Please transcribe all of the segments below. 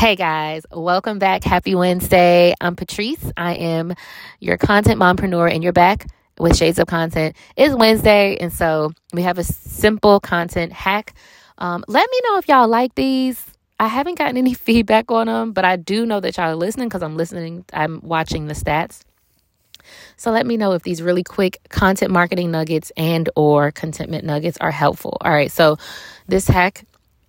Hey guys, welcome back. Happy Wednesday. I'm Patrice. I am your content mompreneur, and you're back with Shades of Content. It's Wednesday, and so we have a simple content hack. Um, let me know if y'all like these. I haven't gotten any feedback on them, but I do know that y'all are listening because I'm listening. I'm watching the stats. So let me know if these really quick content marketing nuggets and or contentment nuggets are helpful. All right, so this hack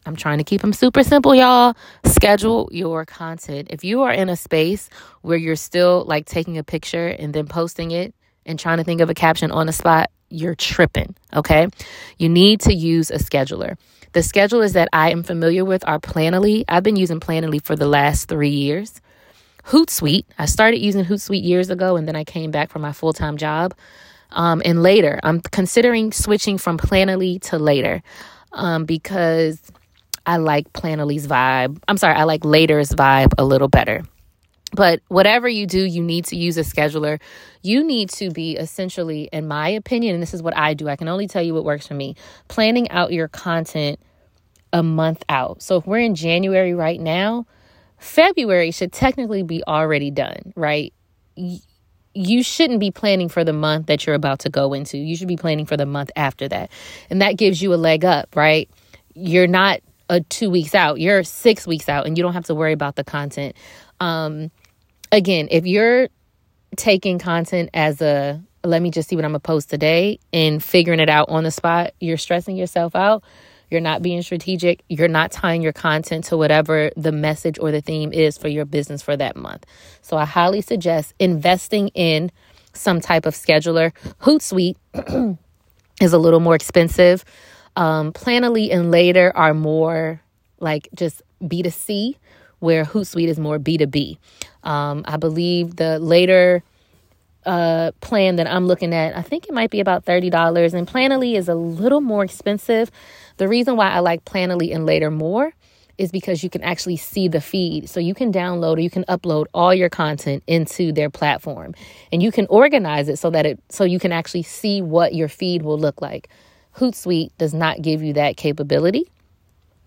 I'm trying to keep them super simple, y'all. Schedule your content. If you are in a space where you're still like taking a picture and then posting it and trying to think of a caption on the spot, you're tripping, okay? You need to use a scheduler. The schedulers that I am familiar with are Planoly. I've been using Planoly for the last three years. Hootsuite. I started using Hootsuite years ago and then I came back for my full time job. Um, and later, I'm considering switching from Planoly to later um, because I like Planoly's vibe. I'm sorry, I like Later's vibe a little better. But whatever you do, you need to use a scheduler. You need to be essentially, in my opinion, and this is what I do, I can only tell you what works for me, planning out your content a month out. So if we're in January right now, February should technically be already done, right? You shouldn't be planning for the month that you're about to go into. You should be planning for the month after that. And that gives you a leg up, right? You're not a two weeks out. You're six weeks out, and you don't have to worry about the content. Um, again, if you're taking content as a let me just see what I'm gonna post today and figuring it out on the spot, you're stressing yourself out. You're not being strategic. You're not tying your content to whatever the message or the theme is for your business for that month. So I highly suggest investing in some type of scheduler. Hootsuite is a little more expensive. Um, Planoly and Later are more like just B2C, where Hootsuite is more B2B. Um, I believe the Later uh, plan that I'm looking at, I think it might be about $30, and Planoly is a little more expensive. The reason why I like Planoly and Later more is because you can actually see the feed. So you can download or you can upload all your content into their platform and you can organize it so that it so you can actually see what your feed will look like. Hootsuite does not give you that capability.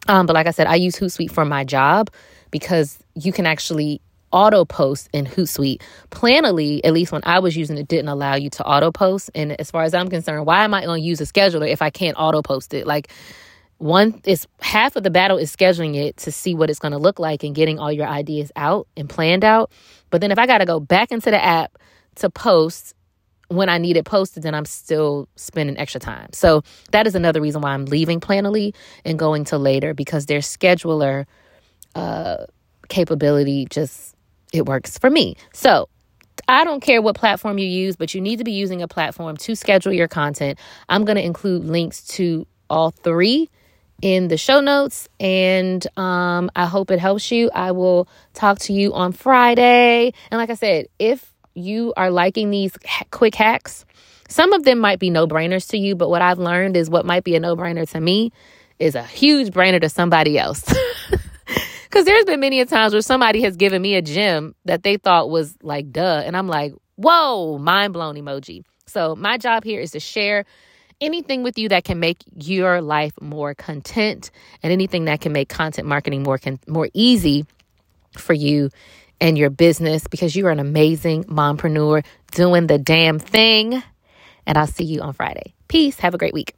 Um, but like I said, I use Hootsuite for my job because you can actually auto post in Hootsuite. Planoly, at least when I was using it, didn't allow you to auto post. And as far as I'm concerned, why am I going to use a scheduler if I can't auto post it? Like, one is half of the battle is scheduling it to see what it's going to look like and getting all your ideas out and planned out. But then if I got to go back into the app to post when I need it posted, then I'm still spending extra time. So that is another reason why I'm leaving Planoly and going to later because their scheduler uh, capability just it works for me. So I don't care what platform you use, but you need to be using a platform to schedule your content. I'm going to include links to all three in the show notes and um, I hope it helps you. I will talk to you on Friday. And like I said, if you are liking these quick hacks, some of them might be no brainers to you, but what I've learned is what might be a no brainer to me is a huge brainer to somebody else. Because there's been many a times where somebody has given me a gem that they thought was like duh. And I'm like, whoa, mind blown emoji. So my job here is to share anything with you that can make your life more content and anything that can make content marketing more con- more easy for you and your business because you are an amazing mompreneur doing the damn thing. And I'll see you on Friday. Peace. Have a great week.